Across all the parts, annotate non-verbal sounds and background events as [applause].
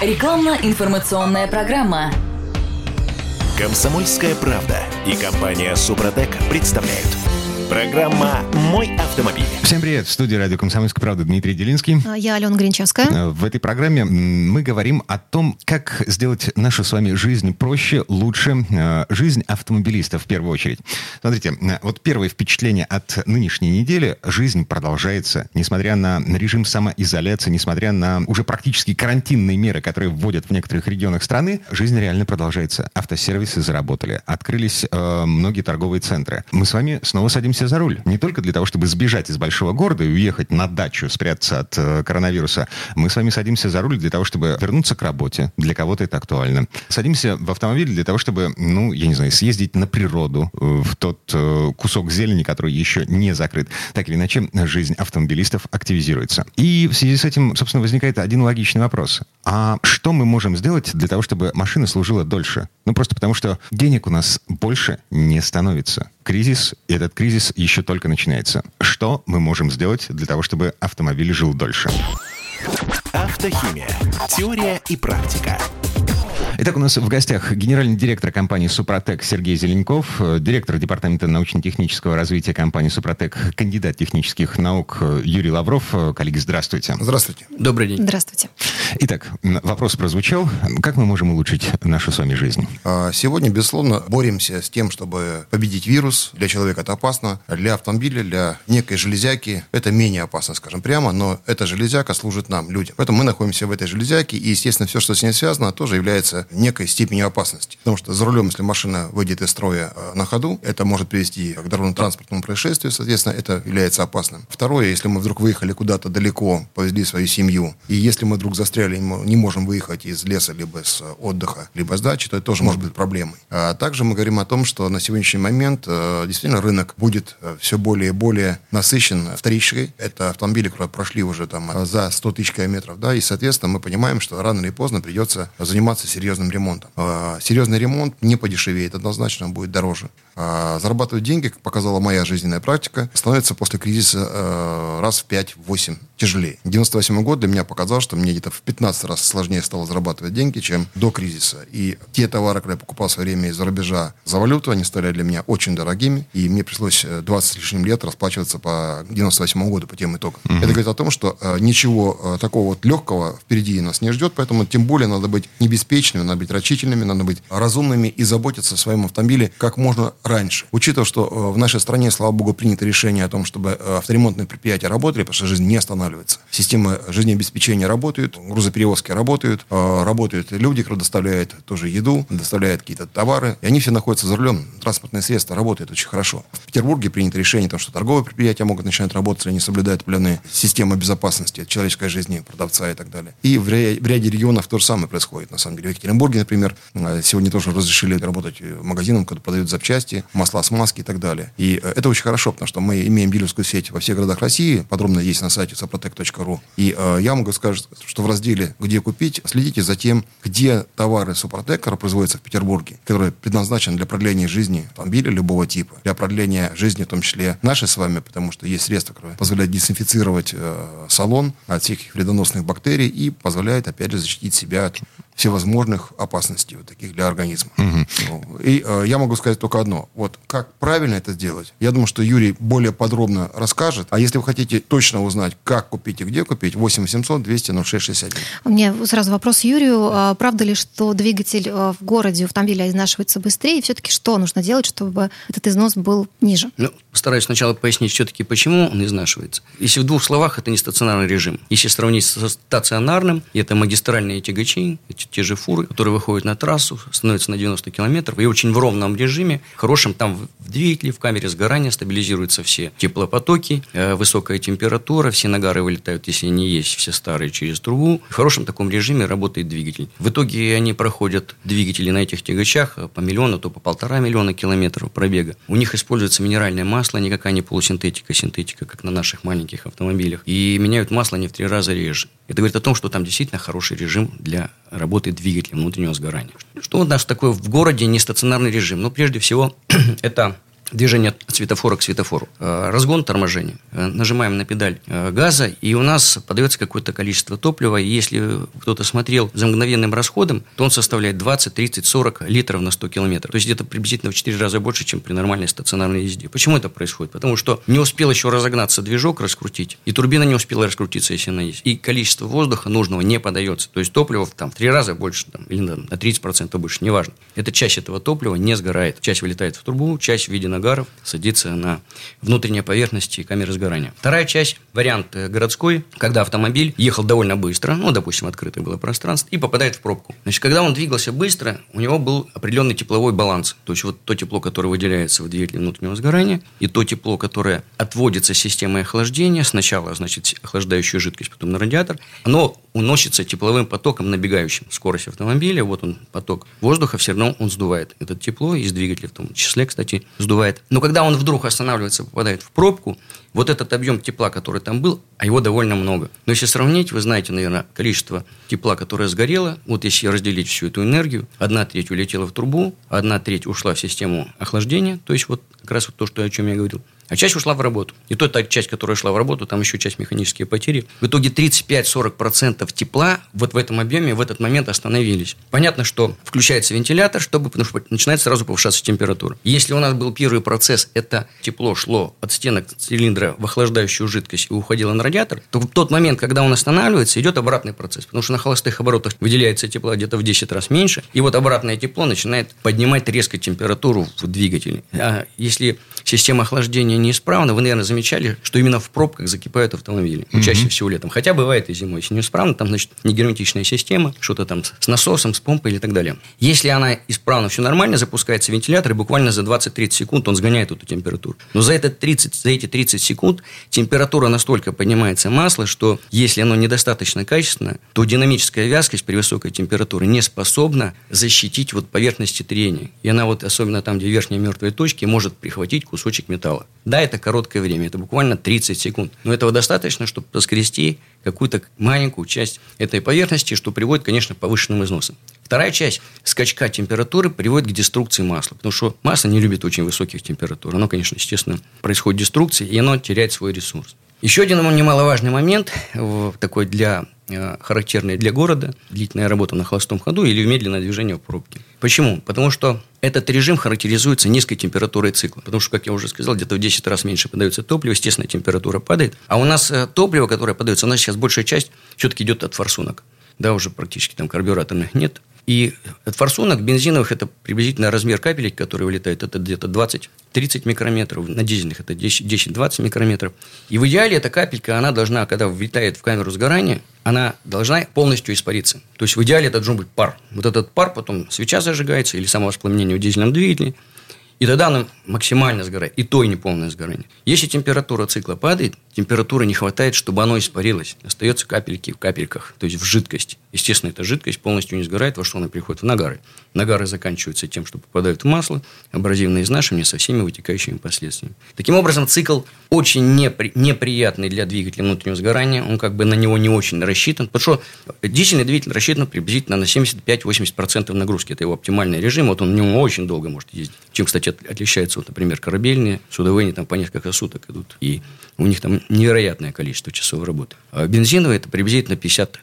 Рекламно-информационная программа. Комсомольская правда и компания Супротек представляют. Программа «Мой автомобиль». Всем привет! В студии радио «Комсомольская правда» Дмитрий Делинский. А, Я Алена Гринчевская. Э, В этой программе мы говорим о том, как сделать нашу с вами жизнь проще, лучше, э, жизнь автомобилиста в первую очередь. Смотрите, э, вот первое впечатление от нынешней недели. Жизнь продолжается, несмотря на режим самоизоляции, несмотря на уже практически карантинные меры, которые вводят в некоторых регионах страны, жизнь реально продолжается. Автосервисы заработали, открылись э, многие торговые центры. Мы с вами снова садимся за руль. Не только для того, чтобы сбежать из большого города и уехать на дачу, спрятаться от э, коронавируса. Мы с вами садимся за руль для того, чтобы вернуться к работе. Для кого-то это актуально. Садимся в автомобиль для того, чтобы, ну, я не знаю, съездить на природу, э, в тот э, кусок зелени, который еще не закрыт. Так или иначе, жизнь автомобилистов активизируется. И в связи с этим, собственно, возникает один логичный вопрос. А что мы можем сделать для того, чтобы машина служила дольше? Ну, просто потому что денег у нас больше не становится. Кризис, и этот кризис еще только начинается. Что мы можем сделать для того, чтобы автомобиль жил дольше? Автохимия. Теория и практика. Итак, у нас в гостях генеральный директор компании «Супротек» Сергей Зеленков, э, директор департамента научно-технического развития компании «Супротек», кандидат технических наук э, Юрий Лавров. Э, Коллеги, здравствуйте. Здравствуйте. Добрый день. Здравствуйте. Итак, вопрос прозвучал. Как мы можем улучшить нашу с вами жизнь? А, Сегодня, безусловно, боремся с тем, чтобы победить вирус. Для человека это опасно, для автомобиля, для некой железяки это менее опасно, скажем прямо, но эта железяка служит нам, людям. Поэтому мы находимся в эой железяке, и, естественно, все, что с ней связано, тоже является некой степенью опасности. Потому что за рулем, если машина выйдет из строя э, на ходу, это может привести к дорожно-транспортному происшествию, соответственно, это является опасным. Второе, если мы вдруг выехали куда-то далеко, повезли свою семью, и если мы вдруг застряли, не можем выехать из леса, либо с отдыха, либо с дачи, то это тоже может быть проблемой. А также мы говорим о том, что на сегодняшний момент э, действительно рынок будет э, все более и более насыщен вторичкой. Это автомобили, которые прошли уже там э, за 100 тысяч километров, да, и, соответственно, мы понимаем, что рано или поздно придется заниматься серьезным ремонтом. А, Серьезный ремонт не подешевеет, однозначно он будет дороже. А, Зарабатывать деньги, как показала моя жизненная практика, становится после кризиса э, раз в 5-8 тяжелее. 98 год для меня показал, что мне где-то в 15 раз сложнее стало зарабатывать деньги, чем до кризиса. И те товары, которые я покупал в свое время из-за рубежа за валюту, они стали для меня очень дорогими, и мне пришлось э, 20 с лишним лет расплачиваться по 98 году по тем итогам. Это говорит о том, что э, ничего э, такого вот легкого впереди нас не ждет, поэтому тем более надо быть не беспечными, надо быть рачительными, надо быть разумными и заботиться о своем автомобиле как можно раньше. Учитывая, что э, в нашей стране, слава богу, принято решение о том, чтобы э, авторемонтные предприятия работали, потому что жизнь не останавливается. Системы жизнеобеспечения работают, грузоперевозки работают, э, работают люди, которые доставляют тоже еду, доставляют какие-то товары, и они все находятся за рулем. Транспортные средства работают очень хорошо. В Петербурге принято решение о том, что торговые предприятия могут начинать работать, если они соблюдают определенные системы безопасности человеческой жизни продавца и так далее. И в ря- в ряде регионов то же самое происходит, на самом деле. В Екатеринбурге, например, э, сегодня тоже разрешили работать э, магазинам, которые продают запчасти, масла, смазки и так далее. И э, это очень хорошо, потому что мы имеем дилерскую сеть во всех городах России, подробно есть на сайте saprotec.ru. И э, я могу сказать, что в разделе «Где купить» следите за тем, где товары Супротек, которые производятся в Петербурге, которые предназначены для продления жизни автомобиля любого типа, для продления жизни, в том числе нашей с вами, потому что есть средства, которые позволяют дезинфицировать э, салон от всех вредоносных бактерий и позволяет, опять же, защитить себя от всевозможных опасностей вот таких для организма. Ну, И э, я могу сказать только одно. Вот как правильно это сделать, я думаю, что Юрий более подробно расскажет. А если вы хотите точно узнать, как купить и где купить, 8 800 200 0661. У меня сразу вопрос Юрию. А Правда ли, что двигатель а, в городе у автомобиля изнашивается быстрее? И все-таки что нужно делать, чтобы этот износ был ниже? Ну, постараюсь сначала пояснить все-таки, почему он изнашивается. Если в двух словах, это не стационарный режим. Если сравнить со стационарным, это магистральные тягачи, эти те же фуры, которые выходят на трассу, становятся на 90 километров, и очень в ровном режиме, хорошем там в двигателе, в камере сгорания стабилизируются все теплопотоки, э, высокая температура, все нагары вылетают, если они есть, все старые через трубу. В хорошем таком режиме работает двигатель. В итоге они проходят двигатели на этих тягачах э, по миллиону, то по полтора миллиона километров пробега. У них используется минеральное масло, никакая не полусинтетика, синтетика, как на наших маленьких автомобилях. И меняют масло не в три раза реже. Это говорит о том, что там действительно хороший режим для работы двигателя внутреннего сгорания. Что у нас такое в городе нестационарный режим? Ну, прежде всего, [clears throat] это движение от светофора к светофору. Э, разгон, торможение. Э, нажимаем на педаль э, газа, и у нас подается какое-то количество топлива. И если кто-то смотрел за мгновенным расходом, то он составляет 20, 30, 40 литров на 100 километров. То есть где-то приблизительно в 4 раза больше, чем при нормальной стационарной езде. Почему это происходит? Потому что не успел еще разогнаться движок, раскрутить, и турбина не успела раскрутиться, если она есть. И количество воздуха нужного не подается. То есть топливо там, в 3 раза больше, там, или на 30% больше, неважно. Эта часть этого топлива не сгорает. Часть вылетает в трубу, часть в виде нагаров садится на внутренней поверхности камеры сгорания. Вторая часть, вариант э, городской, когда автомобиль ехал довольно быстро, ну, допустим, открытое было пространство, и попадает в пробку. Значит, когда он двигался быстро, у него был определенный тепловой баланс. То есть, вот то тепло, которое выделяется в двигателе внутреннего сгорания, и то тепло, которое отводится системой охлаждения, сначала, значит, охлаждающую жидкость, потом на радиатор, оно уносится тепловым потоком, набегающим скорость автомобиля. Вот он, поток воздуха, все равно он сдувает это тепло, из двигателя в том числе, кстати, сдувает. Но когда он вдруг останавливается, попадает в пробку, вот этот объем тепла, который там был, а его довольно много. Но если сравнить, вы знаете, наверное, количество тепла, которое сгорело, вот если разделить всю эту энергию, одна треть улетела в трубу, одна треть ушла в систему охлаждения, то есть вот как раз вот то, что, о чем я говорил. А часть ушла в работу. И то та часть, которая шла в работу, там еще часть механические потери. В итоге 35-40% тепла вот в этом объеме в этот момент остановились. Понятно, что включается вентилятор, чтобы, потому что начинает сразу повышаться температура. Если у нас был первый процесс, это тепло шло от стенок цилиндра в охлаждающую жидкость и уходило на радиатор, то в тот момент, когда он останавливается, идет обратный процесс. Потому что на холостых оборотах выделяется тепло где-то в 10 раз меньше. И вот обратное тепло начинает поднимать резко температуру в двигателе. А если система охлаждения неисправна, вы, наверное, замечали, что именно в пробках закипают автомобили. Mm-hmm. Чаще всего летом. Хотя бывает и зимой. Если неисправна, там, значит, негерметичная система, что-то там с насосом, с помпой или так далее. Если она исправна, все нормально, запускается вентилятор, и буквально за 20-30 секунд он сгоняет эту температуру. Но за, этот 30, за эти 30 секунд температура настолько поднимается масла, что если оно недостаточно качественно, то динамическая вязкость при высокой температуре не способна защитить вот поверхности трения. И она вот, особенно там, где верхние мертвые точки, может прихватить кусочек металла. Да, это короткое время, это буквально 30 секунд. Но этого достаточно, чтобы поскрести какую-то маленькую часть этой поверхности, что приводит, конечно, к повышенным износам. Вторая часть скачка температуры приводит к деструкции масла, потому что масло не любит очень высоких температур. Оно, конечно, естественно, происходит деструкция, и оно теряет свой ресурс. Еще один немаловажный момент, такой для э, характерный для города, длительная работа на холостом ходу или медленное движение в пробке. Почему? Потому что этот режим характеризуется низкой температурой цикла. Потому что, как я уже сказал, где-то в 10 раз меньше подается топливо, естественно, температура падает. А у нас э, топливо, которое подается, у нас сейчас большая часть все-таки идет от форсунок. Да, уже практически там карбюраторных нет. И от форсунок бензиновых это приблизительно размер капелек, который вылетает, это где-то 20-30 микрометров. На дизельных это 10-20 микрометров. И в идеале эта капелька, она должна, когда влетает в камеру сгорания, она должна полностью испариться. То есть в идеале это должен быть пар. Вот этот пар потом свеча зажигается или самовоспламенение в дизельном двигателе. И тогда оно максимально сгорает. И то и не полное сгорание. Если температура цикла падает, температуры не хватает, чтобы оно испарилось. Остается капельки в капельках, то есть в жидкость. Естественно, эта жидкость полностью не сгорает, во что она приходит? В нагары. Нагары заканчиваются тем, что попадают в масло, абразивное изнашивание со всеми вытекающими последствиями. Таким образом, цикл очень непри- неприятный для двигателя внутреннего сгорания. Он как бы на него не очень рассчитан. Потому что дизельный двигатель рассчитан приблизительно на 75-80% нагрузки. Это его оптимальный режим. Вот он в нем очень долго может ездить. Чем, кстати, отличается, вот, например, корабельные, судовые, они там по несколько суток идут. И у них там невероятное количество часов работы. А бензиновый это приблизительно 50,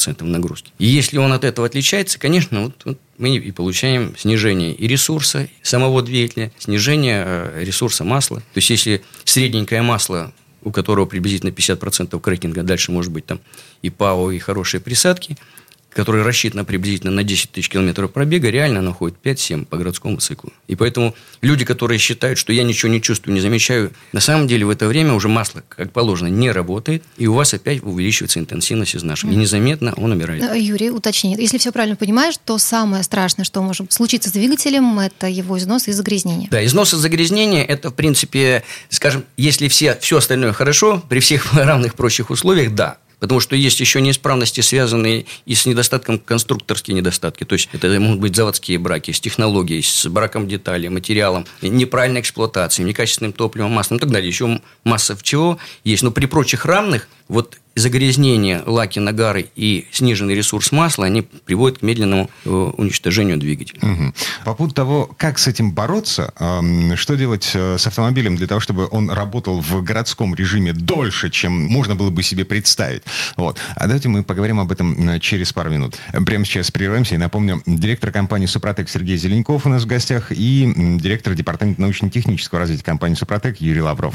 30-50% нагрузки. И если он от этого отличается, конечно, вот, вот мы и получаем снижение и ресурса самого двигателя, снижение э, ресурса масла. То есть, если средненькое масло у которого приблизительно 50% крекинга, дальше может быть там и ПАО, и хорошие присадки – которая рассчитана приблизительно на 10 тысяч километров пробега, реально находит 5-7 по городскому циклу. И поэтому люди, которые считают, что я ничего не чувствую, не замечаю, на самом деле в это время уже масло, как положено, не работает, и у вас опять увеличивается интенсивность изнашивания. И незаметно он умирает. Э, Юрий, уточни, если все правильно понимаешь, то самое страшное, что может случиться с двигателем, это его износ и загрязнение. Да, износ и загрязнение, это, в принципе, скажем, если все, все остальное хорошо, при всех [laughs] равных прочих условиях, да, Потому что есть еще неисправности, связанные и с недостатком конструкторские недостатки. То есть это могут быть заводские браки с технологией, с браком деталей, материалом, неправильной эксплуатацией, некачественным топливом, маслом и так далее. Еще масса чего есть. Но при прочих равных вот загрязнение лаки нагары и сниженный ресурс масла, они приводят к медленному э, уничтожению двигателя. Угу. По поводу того, как с этим бороться, э, что делать э, с автомобилем для того, чтобы он работал в городском режиме дольше, чем можно было бы себе представить. Вот. А давайте мы поговорим об этом э, через пару минут. Прямо сейчас прерываемся и напомню, директор компании «Супротек» Сергей Зеленков у нас в гостях и директор департамента научно-технического развития компании «Супротек» Юрий Лавров.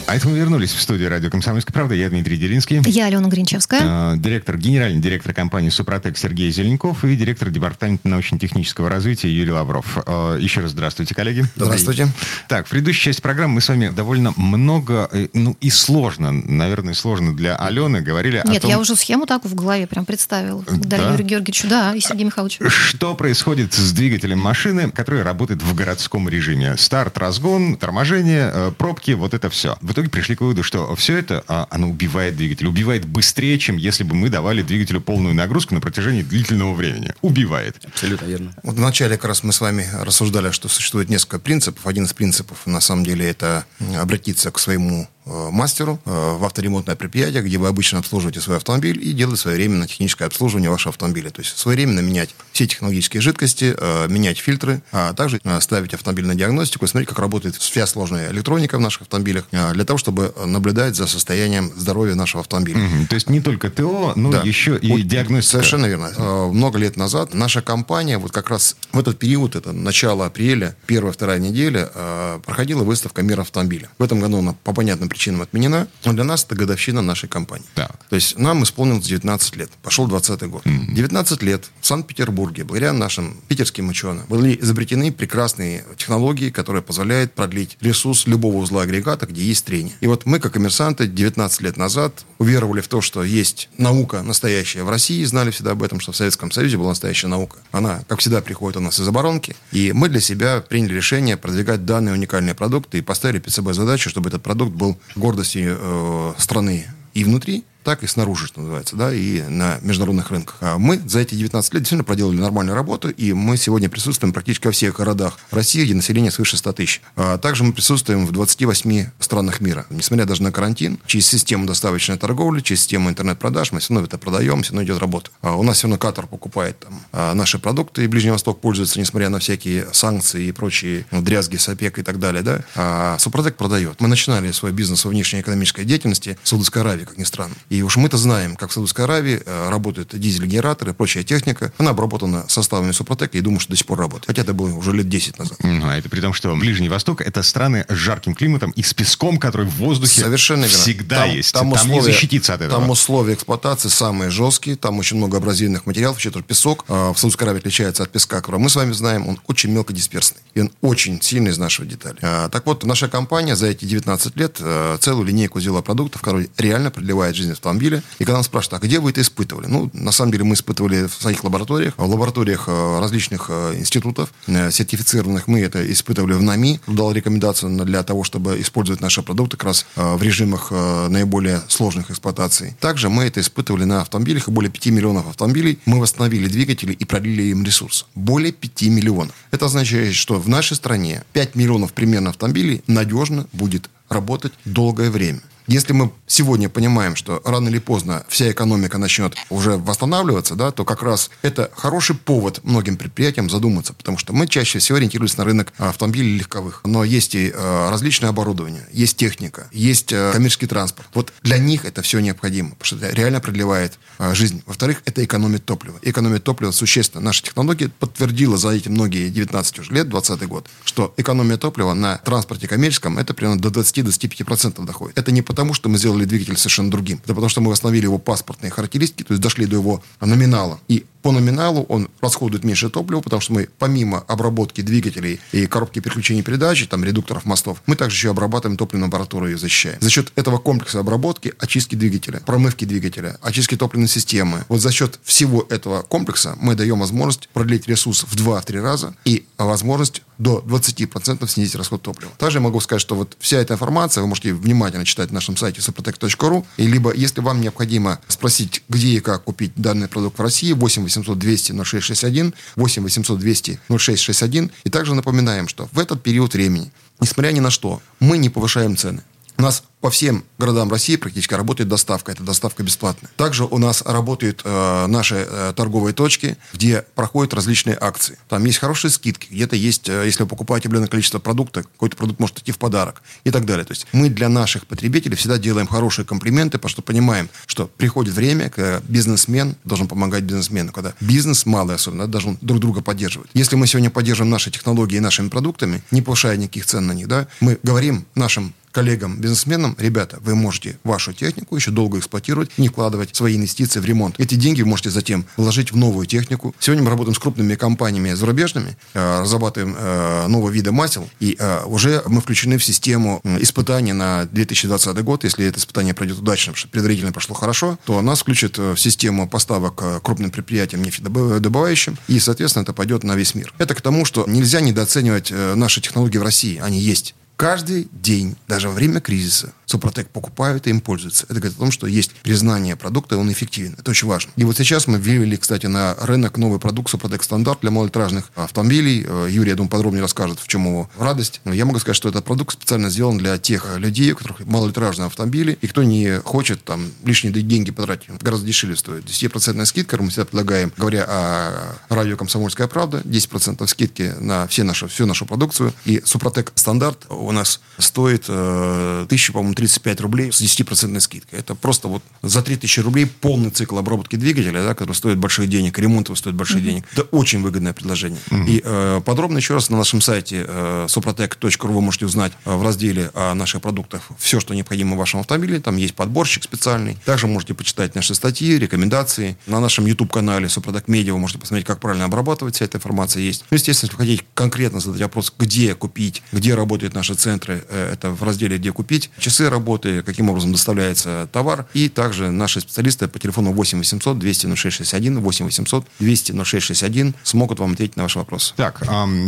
А это мы вернулись в студию радио «Комсомольская правда». Я Дмитрий Делинский. Я Алена Гринчевская. Э, директор, генеральный директор компании «Супротек» Сергей Зеленков и директор департамента научно-технического развития Юрий Лавров. Э, еще раз здравствуйте, коллеги. Здравствуйте. Так, в предыдущей части программы мы с вами довольно много, э, ну и сложно, наверное, сложно для Алены говорили Нет, о том... я уже схему так в голове прям представила. Да, Да? Юрию Георгиевичу, да, и Сергею Михайловичу. Что происходит с двигателем машины, которая работает в городском режиме? Старт, разгон, торможение, э, пробки, вот это все. В итоге пришли к выводу, что все это, а, оно убивает двигатель. Убивает быстрее, чем если бы мы давали двигателю полную нагрузку на протяжении длительного времени. Убивает. Абсолютно верно. Вот вначале как раз мы с вами рассуждали, что существует несколько принципов. Один из принципов, на самом деле, это обратиться к своему мастеру э, в авторемонтное предприятие, где вы обычно обслуживаете свой автомобиль и делать своевременно техническое обслуживание вашего автомобиля. То есть своевременно менять все технологические жидкости, э, менять фильтры, а также э, ставить автомобиль на диагностику и смотреть, как работает вся сложная электроника в наших автомобилях, э, для того, чтобы наблюдать за состоянием здоровья нашего автомобиля. Мгм. То есть не только ТО, но Да. еще и Вот диагностика. Совершенно верно. Э, Много лет назад наша компания, вот как раз в этот период, это начало апреля, первая, вторая неделя, э, проходила выставка «Мир автомобиля». В этом году она по понятным причинам отменена, но для нас это годовщина нашей компании. Так. То есть нам исполнилось 19 лет. Пошел 20 год. 19 лет в Санкт-Петербурге, благодаря нашим питерским ученым, были изобретены прекрасные технологии, которые позволяют продлить ресурс любого узла агрегата, где есть трение. И вот мы, как коммерсанты, 19 лет назад уверовали в то, что есть наука настоящая в России, знали всегда об этом, что в Советском Союзе была настоящая наука. Она, как всегда, приходит у нас из оборонки. И мы для себя приняли решение продвигать данные уникальные продукты и поставили перед собой задачу, чтобы этот продукт был гордостью э, страны и внутри, так и снаружи, что называется, да, и на международных рынках. А мы за эти 19 лет действительно проделали нормальную работу, и мы сегодня присутствуем практически во всех городах России, где население свыше 100 тысяч. А также мы присутствуем в 28 странах мира. Несмотря даже на карантин, через систему доставочной торговли, через систему интернет-продаж, мы все равно это продаем, все равно идет работа. А у нас все равно Катар покупает там, а, наши продукты, и Ближний Восток пользуется, несмотря на всякие санкции и прочие дрязги с ОПЕК и так далее, да. А Супротек продает. Мы начинали свой бизнес во внешней экономической деятельности в Саудовской Аравии, как ни странно. И уж мы-то знаем, как в Саудовской Аравии э, работают дизель-генераторы прочая техника. Она обработана составами Супротека и думаю, что до сих пор работает. Хотя это было уже лет 10 назад. Ну, а это при том, что Ближний Восток это страны с жарким климатом и с песком, который в воздухе Совершенно верно. всегда есть. Там, не защититься от этого. Там условия эксплуатации самые жесткие, там очень много абразивных материалов, вообще тоже песок э, в Саудовской Аравии отличается от песка, который мы с вами знаем, он очень мелкодисперсный, и он очень сильный из нашего детали. А, Так вот, наша компания за эти 19 лет э, целую линейку сделала продуктов, которые реально продлевают жизнь автомобиля. И когда нас спрашивают, а где вы это испытывали? Ну, на самом деле мы испытывали в своих лабораториях, в лабораториях э, различных э, институтов э, сертифицированных. Мы это испытывали в НАМИ, дал рекомендацию для того, чтобы использовать наши продукты как раз в режимах наиболее сложных эксплуатаций. Также мы это испытывали на автомобилях, более 5 миллионов автомобилей мы восстановили двигатели и продлили им ресурс. Более 5 миллионов. Это означает, что в нашей стране 5 миллионов примерно автомобилей надежно будет работать долгое время. Если мы сегодня понимаем, что рано или поздно вся экономика начнет уже восстанавливаться, да, то как раз это хороший повод многим предприятиям задуматься, потому что мы чаще всего ориентируемся на рынок автомобилей легковых. Но есть и э, различное оборудование, есть техника, есть э, коммерческий транспорт. Вот для них это все необходимо, потому что это реально продлевает э, жизнь. Во-вторых, это экономит топливо. Экономит топливо существенно. Наша технология подтвердила за эти многие 19 уже лет, 20 год, что экономия топлива на транспорте коммерческом это примерно до 20-25% доходит. Это не потому, что мы сделали двигатель совершенно другим. Это потому, что мы восстановили его паспортные характеристики, то есть дошли до его номинала. И по номиналу он расходует меньше топлива, потому что мы помимо обработки двигателей и коробки переключения передач, там редукторов мостов, мы также еще обрабатываем топливную аппаратуру и защищаем. За счет этого комплекса обработки, очистки двигателя, промывки двигателя, очистки топливной системы, вот за счет всего этого комплекса мы даем возможность продлить ресурс в 2-3 раза и возможность до 20% снизить расход топлива. Также я могу сказать, что вот вся эта информация вы можете внимательно читать на нашем сайте suprotec.ru, и либо, если вам необходимо спросить, где и как купить данный продукт в России, 8 800 200 0661, 8 800 200 0661. И также напоминаем, что в этот период времени, несмотря ни на что, мы не повышаем цены. У нас по всем городам России практически работает доставка. Это доставка бесплатная. Также у нас работают э, наши э, торговые точки, где проходят различные акции. Там есть хорошие скидки. Где-то есть, э, если вы покупаете определенное количество продукта, какой-то продукт может идти в подарок и так далее. То есть мы для наших потребителей всегда делаем хорошие комплименты, потому что понимаем, что приходит время, когда бизнесмен должен помогать бизнесмену, когда бизнес малый особенно должен друг друга поддерживать. Если мы сегодня поддерживаем наши технологии нашими продуктами, не повышая никаких цен на них, да, мы говорим нашим коллегам, бизнесменам, ребята, вы можете вашу технику еще долго эксплуатировать, не вкладывать свои инвестиции в ремонт. Эти деньги вы можете затем вложить в новую технику. Сегодня мы работаем с крупными компаниями зарубежными, э, разрабатываем э, новые виды масел, и э, уже мы включены в систему испытаний на 2020 год. Если это испытание пройдет удачно, потому что предварительно прошло хорошо, то нас включат в систему поставок крупным предприятиям нефтедобывающим, и, соответственно, это пойдет на весь мир. Это к тому, что нельзя недооценивать наши технологии в России. Они есть. Каждый день, даже во время кризиса, Супротек покупают и им пользуются. Это говорит о том, что есть признание продукта, и он эффективен. Это очень важно. И вот сейчас мы ввели, кстати, на рынок новый продукт Супротек стандарт для малолитражных автомобилей. Э, Юрий, я думаю, подробнее расскажет, в чем его радость. Но я могу сказать, что этот продукт специально сделан для тех людей, у которых малолитражные автомобили, и кто не хочет там лишние деньги потратить. Гораздо дешевле стоит. 10% скидка, мы всегда предлагаем, говоря о радио «Комсомольская правда», 10% скидки на все нашу, всю нашу продукцию. И Супротек стандарт у нас стоит э, 1000, по-моему, 35 рублей с 10% скидкой. Это просто вот за 3000 рублей полный цикл обработки двигателя, да, который стоит больших денег, ремонт его стоит больших mm-hmm. денег. Это очень выгодное предложение. Mm-hmm. И э, подробно еще раз на нашем сайте э, soprotec.ru вы можете узнать э, в разделе о наших продуктах все, что необходимо в вашем автомобиле. Там есть подборщик специальный. Также можете почитать наши статьи, рекомендации. На нашем YouTube-канале Супротек Медиа вы можете посмотреть, как правильно обрабатывать. Вся эта информация есть. Ну, естественно, если вы хотите конкретно задать вопрос, где купить, где работают наши центры, э, это в разделе «Где купить». Часы работы, каким образом доставляется товар. И также наши специалисты по телефону 8 800 200 0661, 8 800 200 0661 смогут вам ответить на ваши вопросы. Так,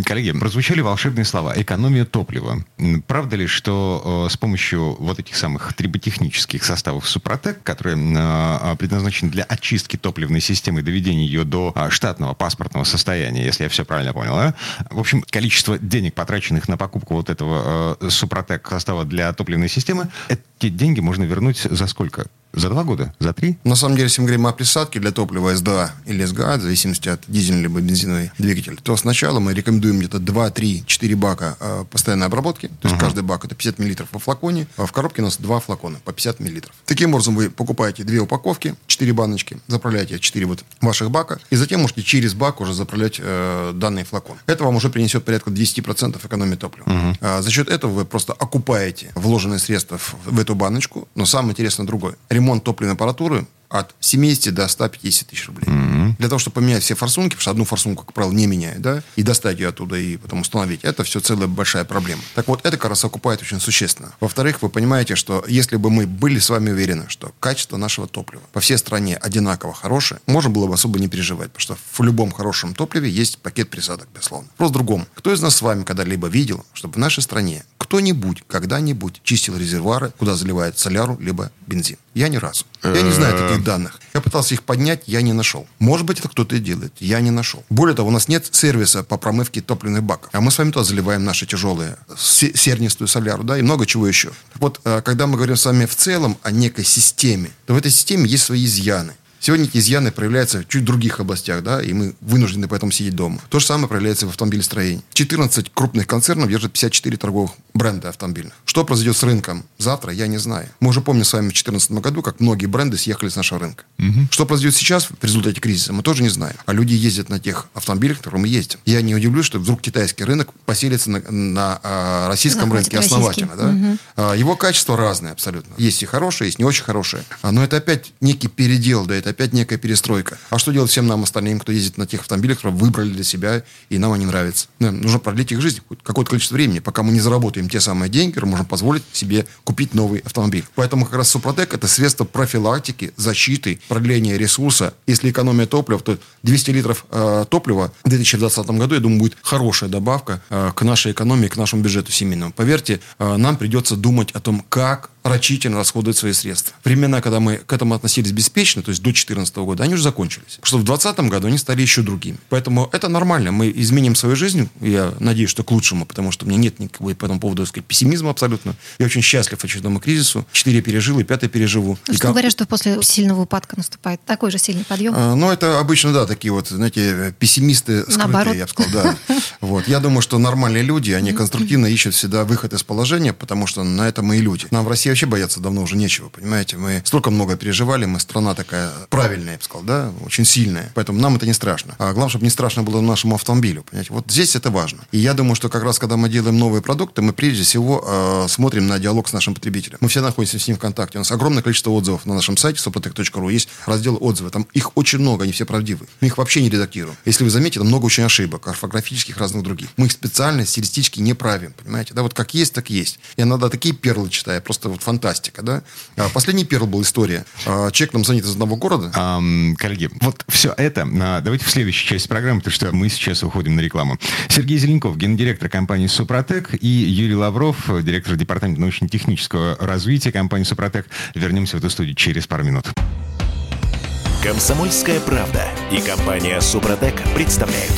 коллеги, прозвучали волшебные слова. Экономия топлива. Правда ли, что с помощью вот этих самых триботехнических составов Супротек, которые э, предназначены для очистки топливной системы и доведения ее до э, штатного паспортного состояния, если я все правильно понял, да? В общем, количество денег, потраченных на покупку вот этого э, Супротек состава для топливной системы, эти деньги можно вернуть за сколько? За два года? За три? На самом деле, если мы говорим о присадке для топлива СДА или СГА, в зависимости от дизельного либо бензиновый двигатель, то сначала мы рекомендуем где-то 2, 3, 4 бака э, постоянной обработки. То есть uh-huh. каждый бак это 50 мл по флаконе, а в коробке у нас два флакона по 50 мл. Таким образом, вы покупаете две упаковки, 4 баночки, заправляете 4 вот ваших бака, и затем можете через бак уже заправлять э, данный флакон. Это вам уже принесет порядка 10% экономии топлива. Uh-huh. А, за счет этого вы просто окупаете вложенные средства в, в эту баночку. Но самое интересное другое ремонт топливной аппаратуры от 70 до 150 тысяч рублей. Mm-hmm. Для того, чтобы поменять все форсунки, потому что одну форсунку, как правило, не меняют, да, и достать ее оттуда, и потом установить, это все целая большая проблема. Так вот, это как раз окупает очень существенно. Во-вторых, вы понимаете, что если бы мы были с вами уверены, что качество нашего топлива по всей стране одинаково хорошее, можно было бы особо не переживать, потому что в любом хорошем топливе есть пакет присадок, безусловно. Вопрос в другом. Кто из нас с вами когда-либо видел, чтобы в нашей стране кто-нибудь когда-нибудь чистил резервуары, куда заливает соляру либо бензин? Я ни разу. Я не знаю таких данных. Я пытался их поднять, я не нашел. Может быть, это кто-то и делает. Я не нашел. Более того, у нас нет сервиса по промывке топливных баков. А мы с вами тоже заливаем наши тяжелые сернистую соляру, да, и много чего еще. Вот, э, когда мы говорим с вами в целом о некой системе, то в этой системе есть свои изъяны. Сегодня эти изъяны проявляются в чуть других областях, да, и мы вынуждены поэтому сидеть дома. То же самое проявляется в автомобилестроении. 14 крупных концернов держат 54 торговых бренда автомобильных. Что произойдет с рынком завтра, я не знаю. Мы уже помним с вами в 2014 году, как многие бренды съехали с нашего рынка. Угу. Что произойдет сейчас в результате кризиса, мы тоже не знаем. А люди ездят на тех автомобилях, которые мы ездим. Я не удивлюсь, что вдруг китайский рынок поселится на, на а, российском Захватит рынке основательно. Да? Угу. А, его качество разное абсолютно. Есть и хорошие, есть не очень хорошие. А, но это опять некий передел, да, это опять некая перестройка. А что делать всем нам остальным, кто ездит на тех автомобилях, которые выбрали для себя, и нам они нравятся? Ну, нужно продлить их жизнь какое-то количество времени, пока мы не заработаем те самые деньги, которые можем позволить себе купить новый автомобиль. Поэтому как раз Супротек это средство профилактики, защиты, продления ресурса. Если экономия топлива, то 200 литров э, топлива в 2020 году, я думаю, будет хорошая добавка э, к нашей экономии, к нашему бюджету семейному. Поверьте, э, нам придется думать о том, как рачительно расходует свои средства. Времена, когда мы к этому относились беспечно, то есть до 2014 года, они уже закончились. Потому что в 2020 году они стали еще другими. Поэтому это нормально. Мы изменим свою жизнь. Я надеюсь, что к лучшему, потому что у меня нет никакого по этому поводу, сказать, пессимизма абсолютно. Я очень счастлив очередному кризису. Четыре пережил и пятый переживу. Ну, и что как... говорят, что после сильного упадка наступает такой же сильный подъем. А, ну, это обычно, да, такие вот, знаете, пессимисты скрытые, Наоборот. я бы сказал, да. [laughs] Вот. Я думаю, что нормальные люди, они конструктивно ищут всегда выход из положения, потому что на это мы и люди. Нам в России вообще бояться давно уже нечего, понимаете? Мы столько много переживали, мы страна такая правильная, я бы сказал, да, очень сильная. Поэтому нам это не страшно. А главное, чтобы не страшно было нашему автомобилю, понимаете? Вот здесь это важно. И я думаю, что как раз, когда мы делаем новые продукты, мы прежде всего э, смотрим на диалог с нашим потребителем. Мы все находимся с ним в контакте. У нас огромное количество отзывов на нашем сайте soprotec.ru. Есть раздел отзывы. Там их очень много, они все правдивы. Мы их вообще не редактируем. Если вы заметите, там много очень ошибок, орфографических, разных других. Мы их специально, стилистически не правим, понимаете? Да, вот как есть, так есть. Я иногда такие перлы читаю, просто вот фантастика, да. А, последний перл был история. А, человек нам звонит из одного города. Ам, коллеги, вот все это а, давайте в следующей части программы, потому что мы сейчас уходим на рекламу. Сергей Зеленков, гендиректор компании «Супротек», и Юрий Лавров, директор департамента научно-технического развития компании «Супротек». Вернемся в эту студию через пару минут. Комсомольская правда и компания Супротек представляют.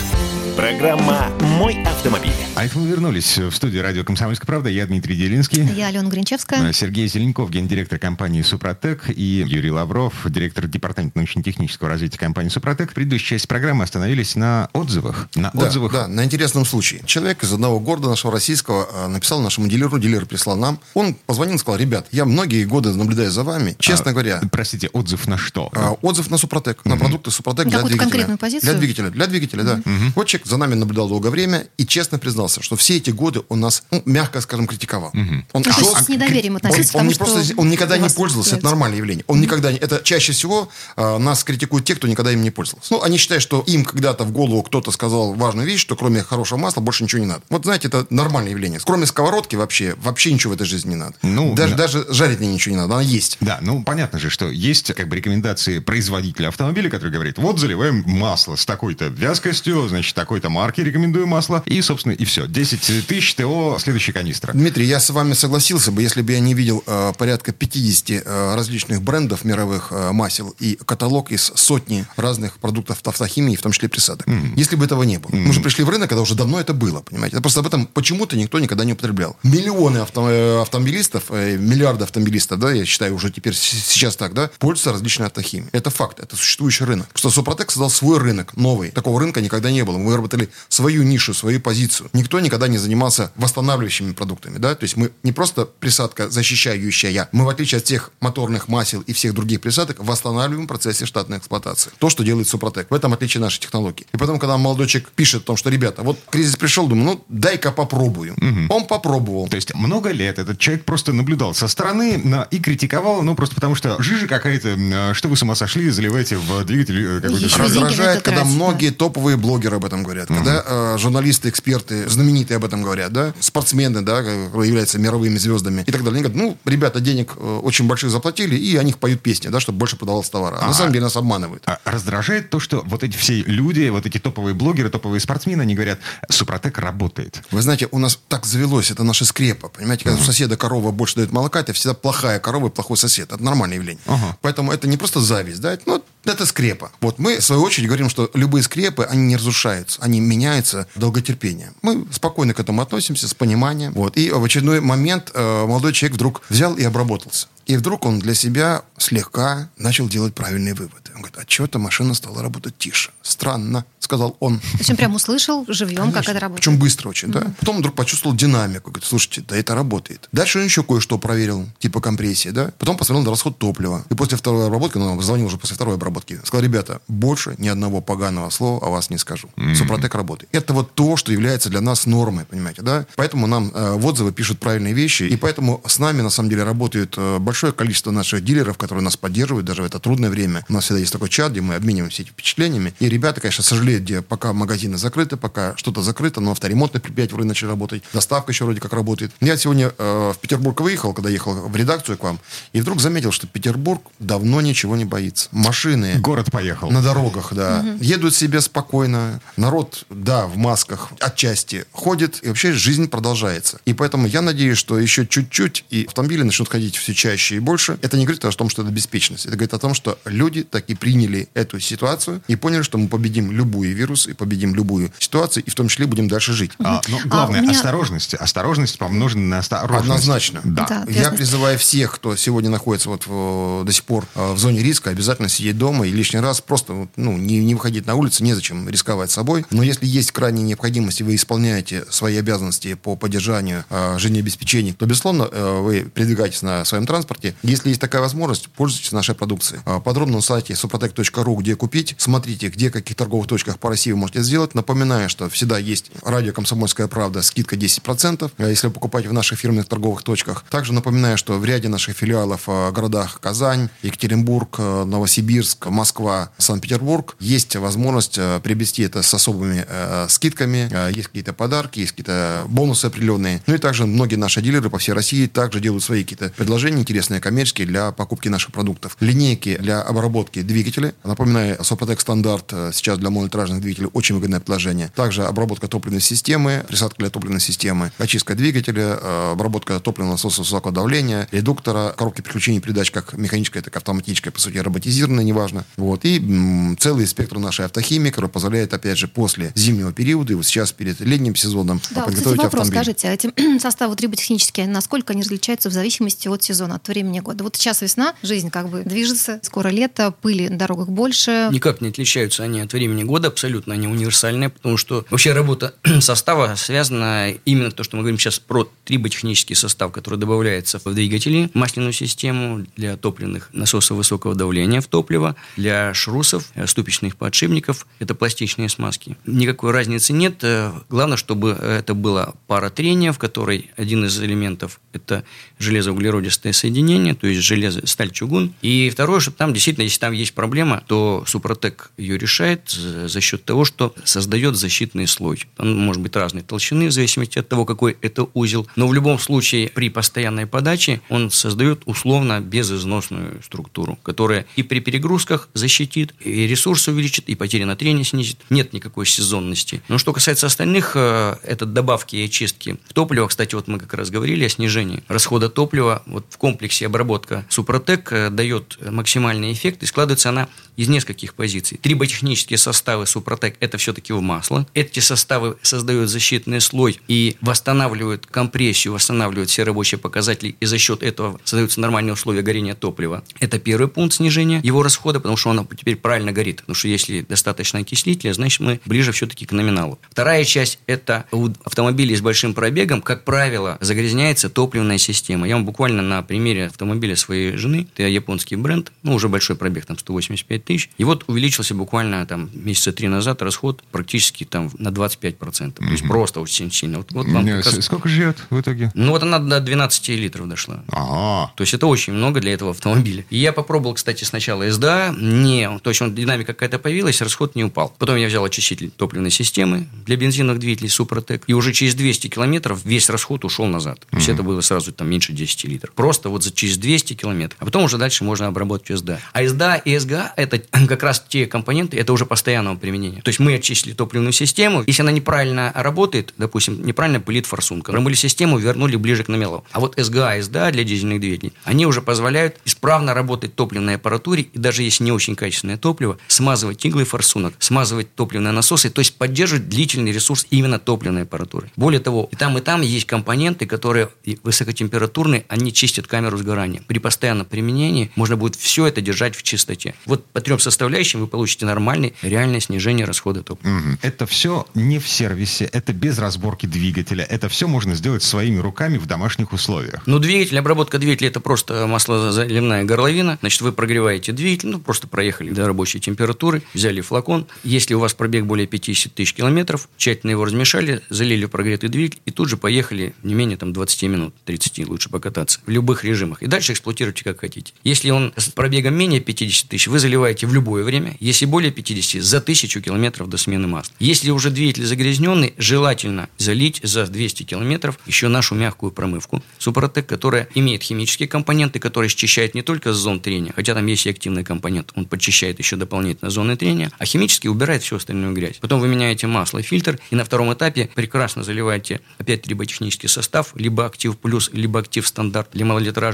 Программа «Мой автомобиль». А это мы вернулись в студию радио «Комсомольская правда». Я Дмитрий Делинский. Я Алена Гринчевская. Сергей Зеленков, гендиректор компании «Супротек», и Юрий Лавров, директор департамента научно-технического развития компании «Супротек». В предыдущей части программы остановились на отзывах. На Да, отзывах. да, на интересном случае. Человек из одного города нашего российского э, написал нашему дилеру, дилер прислал нам. Он позвонил и сказал, ребят, я многие годы наблюдаю за вами. Честно А, говоря, Простите, отзыв на что? А, Отзыв на Супротек, на продукты Супротек для двигателя. конкретную позицию? Для двигателя, для двигателя, да. Вот человек за нами наблюдал долгое время и честно признался, что все эти годы он нас, ну, мягко скажем, критиковал. Он Ну, то есть шел- с недоверием относиться он, он не просто, он никогда не пользовался, это нормальное явление. Он никогда не, это чаще всего а, нас критикуют те, кто никогда им не пользовался. Ну, они считают, что им когда-то в голову кто-то сказал важную вещь, что кроме хорошего масла больше ничего не надо. Вот знаете, это нормальное явление. Кроме сковородки вообще, вообще ничего в этой жизни не надо. Ну, даже, да. даже жарить мне ничего не надо, она есть. Да, ну понятно же, что есть как бы рекомендации производителя автомобиля, который говорит, вот заливаем масло с такой-то вязкостью, значит, такой-то марки рекомендую масло, и, собственно, и все. 10 тысяч ТО, следующая канистра. Дмитрий, я с вами согласился бы, если бы я не видел э, порядка 50 э, различных брендов мировых э, масел и каталог из сотни разных продуктов автохимии, в том числе присадок. Если бы этого не было. Мы же пришли в рынок, когда уже давно это было, понимаете? Это просто об этом почему-то никто никогда не употреблял. Миллионы авто- э, автомобилистов, э, миллиарды автомобилистов, да, я считаю уже теперь сейчас так, да, пользуются различной автохимией. Это факт, это существующий рынок. Что Супротек создал свой рынок, новый. Такого рынка никогда не было. Мы выработали свою нишу, свою позицию. Никто никогда не занимался восстанавливающими продуктами, да, то есть мы не просто присадка защищающая, мы в отличие от тех моторных масел и всех других присадок восстанавливаем в процессе штатной эксплуатации. То, что делает Супротек. В этом отличие нашей технологии. И потом, когда молодой человек пишет о том, что, ребята, вот кризис пришел, думаю, ну, дай-ка попробую. Он попробовал. То есть много лет этот человек просто наблюдал со стороны на- и критиковал, ну, просто потому что жижа какая-то, м, что вы с ума сошли, заливаете в двигатель э, какой-то... Раздражает, когда многие топовые блогеры об этом говорят, когда э, журналисты, эксперты, знаменитые об этом говорят, да, спортсмены, да, являются мировыми звездами и так далее. Они говорят, ну, ребята денег э, очень больших заплатили, и о них поют песни, да, чтобы больше продавалось товара. А на самом деле нас обманывают. А Раздражает то, что вот эти все люди, вот эти топовые блогеры, топовые спортсмены, они говорят, Супротек работает. Вы знаете, у нас так завелось, это наша скрепа. Понимаете, когда у соседа корова больше дает молока, это всегда плохая корова и плохой сосед. Это нормальное явление. Ага. Поэтому это не просто зависть, да, это, ну, это скрепа. Вот мы, в свою очередь, говорим, что любые скрепы, они не разрушаются, они меняются долготерпением. Мы спокойно к этому относимся, с пониманием. Вот. И в очередной момент э, молодой человек вдруг взял и обработался. И вдруг он для себя слегка начал делать правильные выводы. Он говорит, а что-то машина стала работать тише. Странно, сказал он. То есть он прям услышал живьем, как это работает. Причем быстро очень, да. Потом вдруг почувствовал динамику. Говорит, слушайте, да это работает. Дальше он еще кое-что проверил, типа компрессии, да. Потом посмотрел на расход топлива. И после второй обработки, ну, он звонил уже после второй обработки, сказал, ребята, больше ни одного поганого слова о вас не скажу. Супротек работает. Это вот то, что является для нас нормой, понимаете, да. Поэтому нам э, в отзывы пишут правильные вещи, и поэтому с нами, на самом деле, работает э, большое количество наших дилеров, которые нас поддерживают даже в это трудное время. У нас всегда есть такой чат, где мы обмениваемся этими впечатлениями. И ребята, конечно, сожалеют, где пока магазины закрыты, пока что-то закрыто, но авторемонтные предприятия вроде начали работать, доставка еще вроде как работает. Я сегодня э, в Петербург выехал, когда ехал в редакцию к вам, и вдруг заметил, что Петербург давно ничего не боится. Машины... Город поехал. На дорогах, да. Угу. Едут себе спокойно. Народ, да, в масках отчасти ходит, и вообще жизнь продолжается. И поэтому я надеюсь, что еще чуть-чуть и автомобили начнут ходить все чаще и больше. Это не говорит о том, что это беспечность. Это говорит о том, что люди таки приняли эту ситуацию и поняли, что мы победим любой вирус и победим любую ситуацию, и в том числе будем дальше жить. А, ну, главное, а меня... осторожность. Осторожность помножена на осторожность. Однозначно. Да. да я призываю всех, кто сегодня находится вот в, до сих пор э, в зоне риска, обязательно сидеть дома и лишний раз просто ну, не, не выходить на улицу, незачем рисковать собой. Но если есть крайняя необходимость, и вы исполняете свои обязанности по поддержанию э, жизнеобеспечения, то, безусловно, э, вы передвигаетесь на своем транспорте. Если есть такая возможность, пользуйтесь нашей продукцией. Э, подробно на сайте suprotec.ru, где купить. Смотрите, где, каких торговых точках по России вы можете сделать. Напоминаю, что всегда есть радио «Комсомольская правда», скидка 10%, э, если вы покупаете в наших фирменных торговых точках. Также напоминаю, что в ряде наших филиалов в городах Казань, Екатеринбург, Новосибирск, Москва, Санкт-Петербург есть возможность приобрести это с особыми э, скидками. Есть какие-то подарки, есть какие-то бонусы определенные. Ну и также многие наши дилеры по всей России также делают свои какие-то предложения интересные, коммерческие для покупки наших продуктов. Линейки для обработки двигателей. Напоминаю, Сопротек стандарт э, сейчас для монолитражных двигателей очень выгодное предложение. Также обработка топливной системы, присадка для топливной системы, очистка двигателя, э, обработка топливного насоса высокого давления, редуктора, коробки переключений передач как механическая, так и автоматическая, по сути, роботизированная, неважно. Вот. И м, целый спектр нашей автохимии, который позволяет, опять же, после зимнего периода и вот сейчас перед летним сезоном да, подготовить кстати, вопрос, автомобиль. скажите, эти [clears throat] составы триботехнические, насколько они различаются в зависимости от сезона, от времени года? Вот сейчас весна, жизнь как бы движется, скоро лето, пыли на дорогах больше. Никак не отличаются они от времени года, абсолютно они универсальные, потому что вообще работа [clears throat] состава связана именно то, что мы говорим сейчас про триботехнический состав, который добавляется в двигатели, масляную систему для топливных насосов высокого давления в топливо, для шрусов, э, ступичных подшипников, это пластичные смазки. Никакой разницы нет. Э, главное, чтобы это была пара трения, в которой один из элементов – это железоуглеродистое соединение, то есть железо, сталь, чугун. И второе, чтобы там действительно, если там есть проблема, то Супротек ее решает за счет того, что создает защитный слой. Он может быть разной толщины, в зависимости от того, какой это узел. Но в любом случае при постоянной подаче он создает условно безызносную структуру, которая и при перегрузках защитит, и ресурсы увеличит, и потери на трение снизит. Нет никакой сезонности. Но что касается остальных, э, это добавки и очистки в топливо. Кстати, вот мы как раз говорили о снижении расхода топлива. Вот в комплексе обработка Супротек э, дает максимальный эффект, и складывается она из нескольких позиций. Триботехнические составы Супротек – это все-таки в масло. Эти составы создают защитный слой и восстанавливают компрессию, восстанавливают все рабочие показатели, и за счет этого создаются нормальные условия горения топлива. Это первый пункт снижения его расхода, потому что он теперь правильно горит. Потому что если достаточно окислителя, значит мы ближе все-таки к номиналу. Вторая часть – это у автомобилей с большим пробегом, как правило, загрязняется топливная система. Я вам буквально на примере автомобиля своей жены, это японский бренд, ну, уже большой пробег, там 185 тысяч. И вот увеличился буквально там месяца три назад расход практически там на 25%. Mm-hmm. То есть просто очень сильно. Вот, вот вам раз... Сколько живет в итоге? Ну, вот она до 12 литров дошла. Ага. То есть это очень много для этого автомобиля. И я попробовал, кстати, сначала СДА, не, то есть он, динамика какая-то появилась, расход не упал. Потом я взял очиститель топливной системы для бензиновых двигателей Супротек. И уже через 200 километров весь расход ушел назад. То есть mm-hmm. это было сразу там меньше 10 литров. Просто вот за через 200 километров. А потом уже дальше можно обработать СДА. А СДА и СГА это [clears throat] как раз те компоненты, это уже постоянного применения. То есть мы очистили топливную систему. Если она неправильно работает, допустим, неправильно пылит форсунка, промыли систему, вернули ближе к намелу. А вот СГА и СДА для дизельных двигателей, они уже позволяют исправно работать топливной аппаратуре, и даже если не очень качественное топливо, смазывать иглы форсунок, смазывать топливные насосы, то есть поддерживать длительный ресурс именно топливной аппаратуры. Более того, и там, и там есть компоненты, которые высокотемпературные, они чистят камеру сгорания. При постоянном применении можно будет все это держать в чистоте. Вот по трем составляющим вы получите нормальное, реальное снижение расхода топлива. Угу. Это все не в сервисе, это без разборки двигателя. Это все можно сделать своими руками в домашних условиях. Ну, двигатель, обработка двигателя – это просто маслозаливная горловина. Значит, вы прогреваете двигатель, ну, просто проехали до рабочей температуры, взяли флакон. Если у вас пробег более 50 тысяч километров, тщательно его размешали, залили в прогретый двигатель и тут же поехали не менее там, 20 минут, 30 лучше покататься. В любых режимах режимах. И дальше эксплуатируйте как хотите. Если он с пробегом менее 50 тысяч, вы заливаете в любое время. Если более 50, за тысячу километров до смены масла. Если уже двигатель загрязненный, желательно залить за 200 километров еще нашу мягкую промывку Супротек, которая имеет химические компоненты, которые счищают не только зон трения, хотя там есть и активный компонент, он подчищает еще дополнительно зоны трения, а химически убирает всю остальную грязь. Потом вы меняете масло, фильтр, и на втором этапе прекрасно заливаете опять триботехнический состав, либо актив плюс, либо актив стандарт для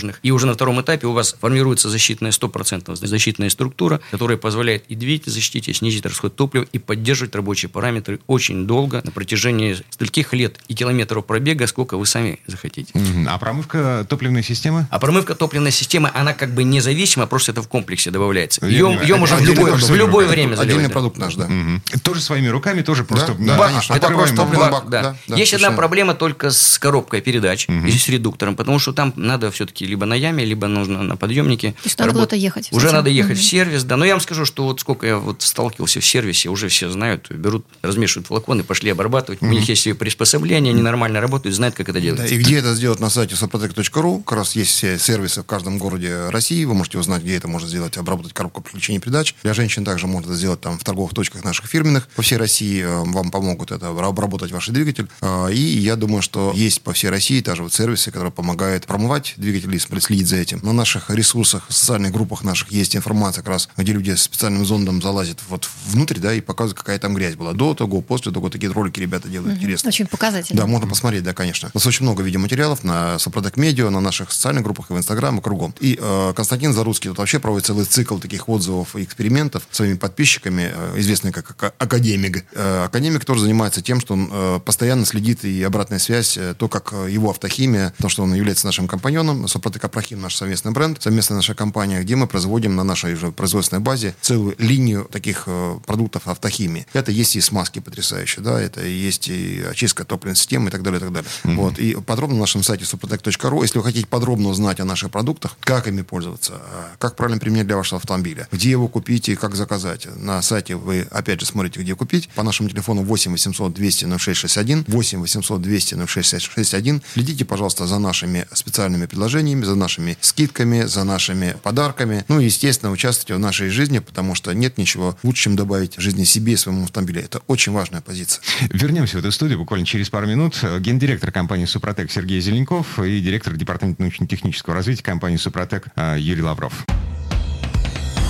малолитражных. И уже на втором этапе у вас формируется защитная 100% защитная структура, которая позволяет и двигатель защитить, и снизить расход топлива, и поддерживать рабочие параметры очень долго, на протяжении стольких лет и километров пробега, сколько вы сами захотите. А промывка топливной системы? А промывка топливной системы, она как бы независима, просто это в комплексе добавляется. Ее, ее можно в Отдельный любое, в любое время Отдельный заливать. да. продукт наш, да. Мгм. Тоже своими руками, тоже просто... да, Бак, конечно. это просто бак, бак, да. да, да, Есть одна проблема только с коробкой передач и с редуктором, потому что там надо все-таки либо на яме, либо нужно на подъемнике. То есть надо куда-то ехать Уже надо ехать Мгм. в сервис, да. Но я вам скажу, что вот сколько я вот сталкивался в сервисе, уже все знают, берут, размешивают флаконы, пошли обрабатывать. У них есть и приспособления, они нормально работают, знают, как это Да, делается. и где это сделать на сайте suprotec.ru, как раз есть все сервисы в каждом городе России, вы можете узнать, где это можно сделать, обработать коробку подключения передач. Для женщин также можно это сделать там в торговых точках наших фирменных. По всей России э, вам помогут это обработать ваш двигатель. А, И я думаю, что есть по всей России даже вот сервисы, которые помогают промывать двигатели, следить за этим. На наших ресурсах, в социальных группах наших есть информация как раз, где люди с специальным зондом залазят вот внутрь, да, и показывают, какая там грязь была до того, после того. Такие ролики ребята делают интересно. Очень показательно. Да, можно посмотреть, да, конечно. У нас очень много видеоматериалов на Сопротек Медиа, на наших социальных группах и в Инстаграм, и кругом. И э, Константин Заруцкий тут вообще проводит целый цикл таких отзывов и экспериментов своими подписчиками, э, известный как ака- академик. Э, академик тоже занимается тем, что он э, постоянно следит и обратная связь, э, то, как его автохимия, потому что он является нашим компаньоном, Сопротек Апрахим, наш совместный бренд, совместная наша компания, где мы производим на нашей уже производственной базе целую линию таких э, продуктов автохимии. Это есть и смазки потрясающие, да, это есть и очистка топливной системы и так далее, и так далее. Вот. И подробно на нашем сайте suprotec.ru, если вы хотите подробно узнать о наших продуктах, как ими пользоваться, а, как правильно применять для вашего автомобиля, где его купить и как заказать. На сайте вы, опять же, смотрите, где купить. По нашему телефону 8 800 200 0661, 8 800 200 0661. Следите, пожалуйста, за нашими специальными предложениями, за нашими скидками, за нашими подарками. Ну и, естественно, участвуйте в нашей жизни, потому что нет ничего лучше, чем добавить жизни себе и своему автомобилю. Это очень важная позиция. Вернемся в эту студию буквально через пару минут. Гендиректор компании «Супротек» Сергей Зеленков и директор департамента научно-технического развития компании «Супротек» э, Юрий Лавров.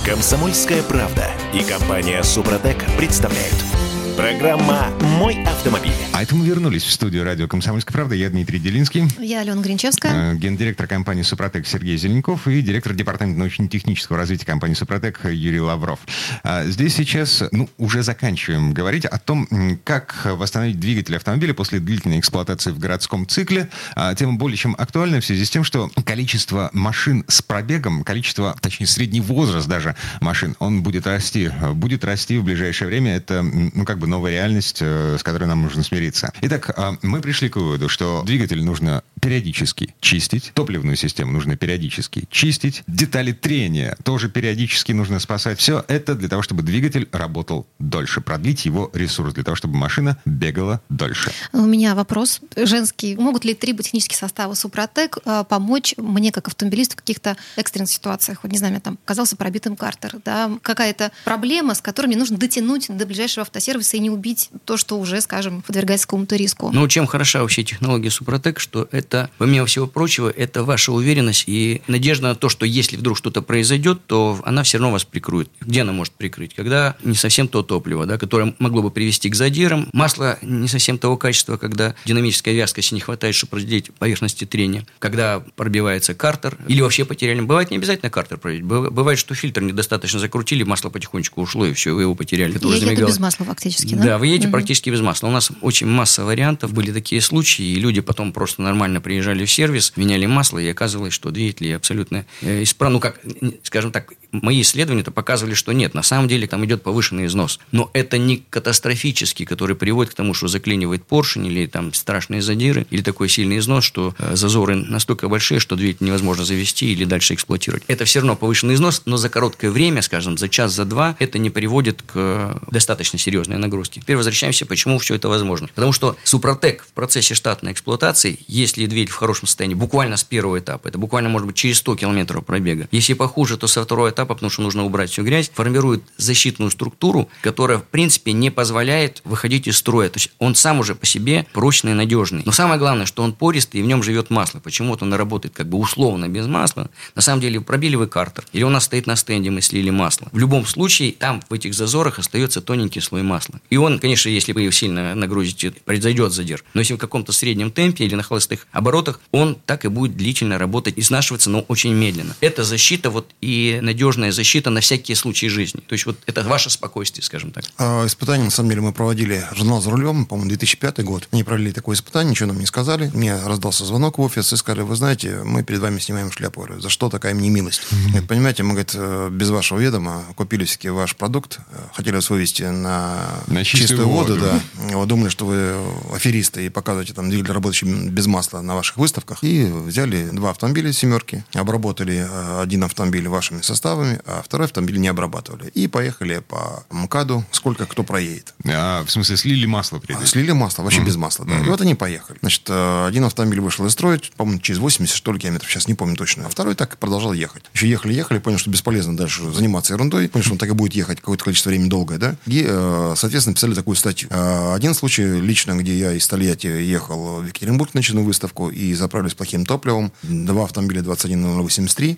Комсомольская правда и компания Супротек представляют. Программа «Мой автомобиль». А это мы вернулись в студию радио «Комсомольская правда». Я Дмитрий Делинский. Я Алена Гринчевская. Э, Гендиректор компании «Супротек» Сергей Зеленков и директор департамента научно-технического развития компании «Супротек» Юрий Лавров. А Здесь сейчас ну, уже заканчиваем говорить о том, как восстановить двигатель автомобиля после длительной эксплуатации в городском цикле. А, Тема более чем актуальна в связи с тем, что количество машин с пробегом, количество, точнее, средний возраст даже машин, он будет расти. Будет расти в ближайшее время. Это, ну, как бы новая реальность, э, с которой нам нужно смириться. Итак, а, мы пришли к выводу, что двигатель нужно периодически чистить, топливную систему нужно периодически чистить, детали трения тоже периодически нужно спасать. Все это для того, чтобы двигатель работал дольше, продлить его ресурс, для того, чтобы машина бегала дольше. У меня вопрос женский. Могут ли триботехнические составы Супротек э, помочь мне, как автомобилисту, в каких-то экстренных ситуациях? Вот, не знаю, меня там оказался пробитым картер, да, какая-то проблема, с которой мне нужно дотянуть до ближайшего автосервиса и не убить то, что уже, скажем, подвергается какому-то риску. Ну, чем хороша вообще технология Супротек, что это, помимо всего прочего, это ваша уверенность и надежда на то, что если вдруг что-то произойдет, то она все равно вас прикроет. Где она может прикрыть? Когда не совсем то топливо, да, которое могло бы привести к задирам, масло не совсем того качества, когда динамической вязкости не хватает, чтобы разделить поверхности трения, когда пробивается картер, или вообще потеряли. Бывает не обязательно картер пробить, Быв- бывает, что фильтр недостаточно закрутили, масло потихонечку ушло, и все, вы его потеряли. Я еду без масла фактически, да? Да, вы едете Мгм. практически без масла. У нас очень масса вариантов. Были такие случаи, и люди потом просто нормально приезжали в сервис, меняли масло, и оказывалось, что двигатели абсолютно э, исправны. Ну, как, скажем так, мои исследования-то показывали, что нет. На самом деле там идет повышенный износ. Но это не катастрофический, который приводит к тому, что заклинивает поршень, или там страшные задиры, или такой сильный износ, что э, зазоры настолько большие, что двигатель невозможно завести или дальше эксплуатировать. Это все равно повышенный износ, но за короткое время, скажем, за час, за два, это не приводит к э, достаточно серьезной нагрузке нагрузки. Теперь возвращаемся, почему все это возможно. Потому что Супротек в процессе штатной эксплуатации, если двигатель в хорошем состоянии, буквально с первого этапа, это буквально может быть через 100 километров пробега. Если похуже, то со второго этапа, потому что нужно убрать всю грязь, формирует защитную структуру, которая, в принципе, не позволяет выходить из строя. То есть он сам уже по себе прочный, надежный. Но самое главное, что он пористый, и в нем живет масло. Почему-то он работает как бы условно без масла. На самом деле, пробили вы картер, или у нас стоит на стенде, мы слили масло. В любом случае, там, в этих зазорах, остается тоненький слой масла. И он, конечно, если вы его сильно нагрузите, произойдет задержка. Но если в каком-то среднем темпе или на холостых оборотах, он так и будет длительно работать, изнашиваться, но очень медленно. Это защита вот и надежная защита на всякие случаи жизни. То есть вот это ваше спокойствие, скажем так. А, испытания, на самом деле, мы проводили журнал «За рулем», по-моему, 2005 год. Они провели такое испытание, ничего нам не сказали. Мне раздался звонок в офис и сказали, вы знаете, мы перед вами снимаем шляпу. За что такая мне милость? Mm-hmm. Понимаете, мы, говорит, э, без вашего ведома купили все ваш продукт, э, хотели вас вывести на, на чистую, чистую воду, воду, да. Вот думали, что вы аферисты и показываете там двигатель, работающий без масла на ваших выставках. И взяли два автомобиля семерки, обработали э, один автомобиль вашими составами, а второй автомобиль не обрабатывали. И поехали по МКАДу, сколько кто проедет. А, в смысле, слили масло при этом? Слили масло, вообще mm-hmm. без масла, да. Mm-hmm. И вот они поехали. Значит, один автомобиль вышел из строя, по-моему, через 80, что ли, километров, сейчас не помню точно. А второй так продолжал ехать. Еще ехали, ехали, понял, что бесполезно дальше заниматься ерундой, понял, что он так и будет ехать какое-то количество времени долгое, да. И, соответственно, писали такую статью. Один случай лично, где я из Тольятти ехал в Екатеринбург на ночную выставку и заправились плохим топливом. Два автомобиля 21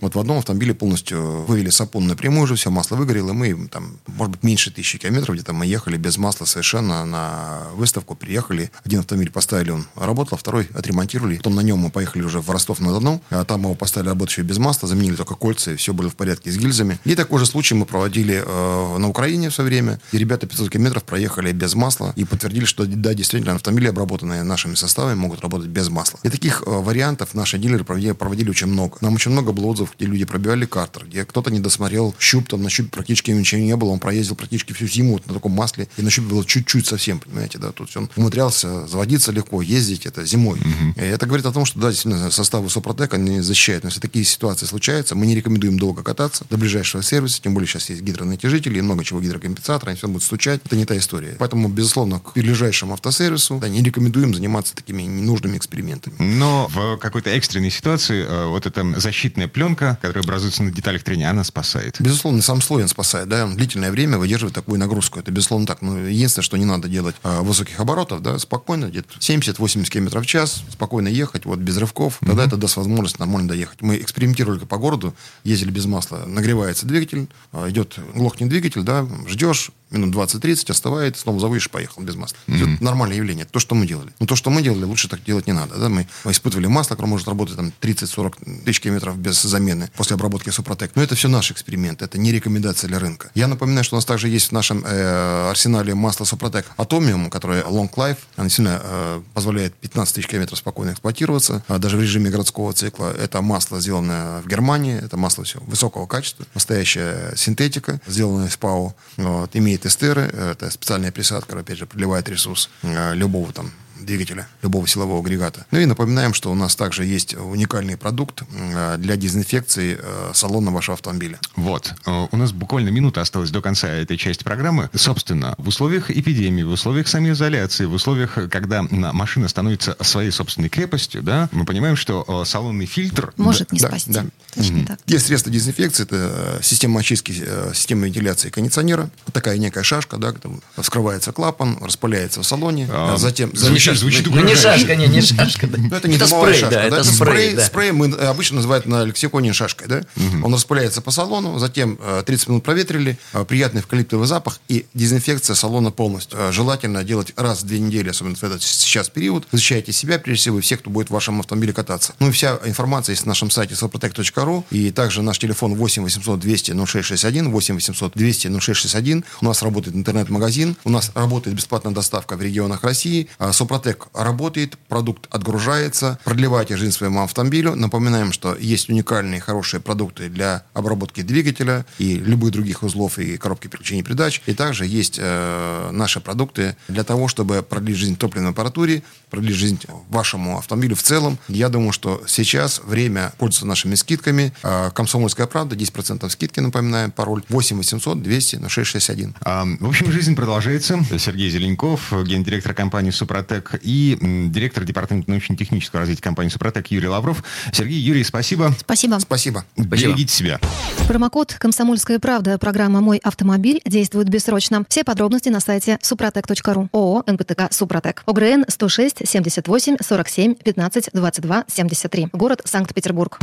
Вот в одном автомобиле полностью вывели сапун напрямую уже, все масло выгорело, и мы там, может быть, меньше тысячи километров где-то мы ехали без масла совершенно на выставку, приехали. Один автомобиль поставили, он работал, а второй отремонтировали. Потом на нем мы поехали уже в Ростов-на-Дону, а там его поставили работающий без масла, заменили только кольца, и все было в порядке с гильзами. И такой же случай мы проводили э, на Украине в свое время. И ребята 500 километров проехали без масла и подтвердили, что да, действительно, автомобили, обработанные нашими составами, могут работать без масла. И таких э, вариантов наши дилеры проводили, проводили очень много. Нам очень много было отзывов, где люди пробивали картер, где кто-то не досмотрел щуп, там на щупе практически ничего не было, он проездил практически всю зиму вот на таком масле, и на щупе было чуть-чуть совсем, понимаете, да, тут он умудрялся заводиться легко, ездить это зимой. Угу. И это говорит о том, что, да, действительно, составы Супротека не защищают. Но если такие ситуации случаются, мы не рекомендуем долго кататься до ближайшего сервиса, тем более сейчас есть гидронатяжители и много чего гидрокомпенсатора, они все будут стучать. Это не та история. Поэтому, безусловно, к ближайшему автосервису да, не рекомендуем заниматься такими ненужными экспериментами. Но в какой-то экстренной ситуации э, вот эта защитная пленка, которая образуется на деталях трения, она спасает. Безусловно, сам слой спасает. Да? Он длительное время выдерживает такую нагрузку. Это, безусловно, так. Но единственное, что не надо делать а, высоких оборотов, да, спокойно, где-то 70-80 км в час, спокойно ехать, вот без рывков. Тогда mm-hmm. это даст возможность нормально доехать. Мы экспериментировали по городу, ездили без масла, нагревается двигатель, а, идет, глохнет двигатель, да, ждешь, минут 20-30 остывает, снова заводишь, поехал без масла. Mm-hmm. Это нормальное явление. Это то, что мы делали. Но то, что мы делали, лучше так делать не надо. Да? Мы, испытывали масло, которое может работать там 30-40 тысяч километров без замены после обработки Супротек. Но это все наш эксперимент. Это не рекомендация для рынка. Я напоминаю, что у нас также есть в нашем э, арсенале масло Супротек Atomium, которое Long Life. Оно сильно э, позволяет 15 тысяч километров спокойно эксплуатироваться. А даже в режиме городского цикла. Это масло сделано в Германии. Это масло все высокого качества. Настоящая синтетика, сделанная из ПАО. Вот, имеет эстеры. Это это специальная присадка, опять же, продлевает ресурс э, любого там двигателя, любого силового агрегата. Ну и напоминаем, что у нас также есть уникальный продукт э, для дезинфекции э, салона вашего автомобиля. Вот. Э, у нас буквально минута осталась до конца этой части программы. Собственно, в условиях эпидемии, в условиях самоизоляции, в условиях, когда машина становится своей собственной крепостью, да, мы понимаем, что салонный фильтр... Может да, не спасти. Да, да. mm так. Есть средства дезинфекции, это система очистки, система вентиляции кондиционера, такая некая шашка, да, там вскрывается клапан, распыляется в салоне, а, затем... Звучит, звучит Ну, не шашка, не, не шашка. Ну, это не это спрей, шашка, да, это спрей. Спрей мы обычно называют на лексиконе шашкой, да? Он распыляется по салону, затем 30 минут проветрили, приятный эвкалиптовый запах и дезинфекция салона полностью. Желательно делать раз в две недели, особенно в этот сейчас период. Защищайте себя, прежде всего, и всех, кто будет в вашем автомобиле кататься. Ну и вся информация есть на нашем сайте soprotec.ru и также наш телефон 8 800 200 0661, 8 800 200 0661. У нас работает интернет-магазин, у нас работает бесплатная доставка в регионах России. Сопротек Супротек работает, продукт отгружается, продлевайте жизнь своему автомобилю. Напоминаем, что есть уникальные хорошие продукты для обработки двигателя и любых других узлов и коробки переключения передач. И также есть э, наши продукты для того, чтобы продлить жизнь топливной аппаратуре, продлить жизнь вашему автомобилю в целом. Я думаю, что сейчас время пользоваться нашими скидками. Э, Комсомольская правда, 10% скидки, напоминаем, пароль 8 800 200 0661. А, в общем, жизнь продолжается. Сергей Зеленков, гендиректор компании «Супротек» и м, директор департамента научно-технического развития компании «Супротек» Юрий Лавров. Сергей, Юрий, спасибо. Спасибо. Спасибо. Берегите себя. Промокод «Комсомольская правда» программа «Мой автомобиль» действует бессрочно. Все подробности на сайте супротек.ру. ООО «НПТК Супротек». ОГРН 106 78 47 15 22 73. Город Санкт-Петербург.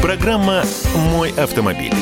Программа «Мой автомобиль».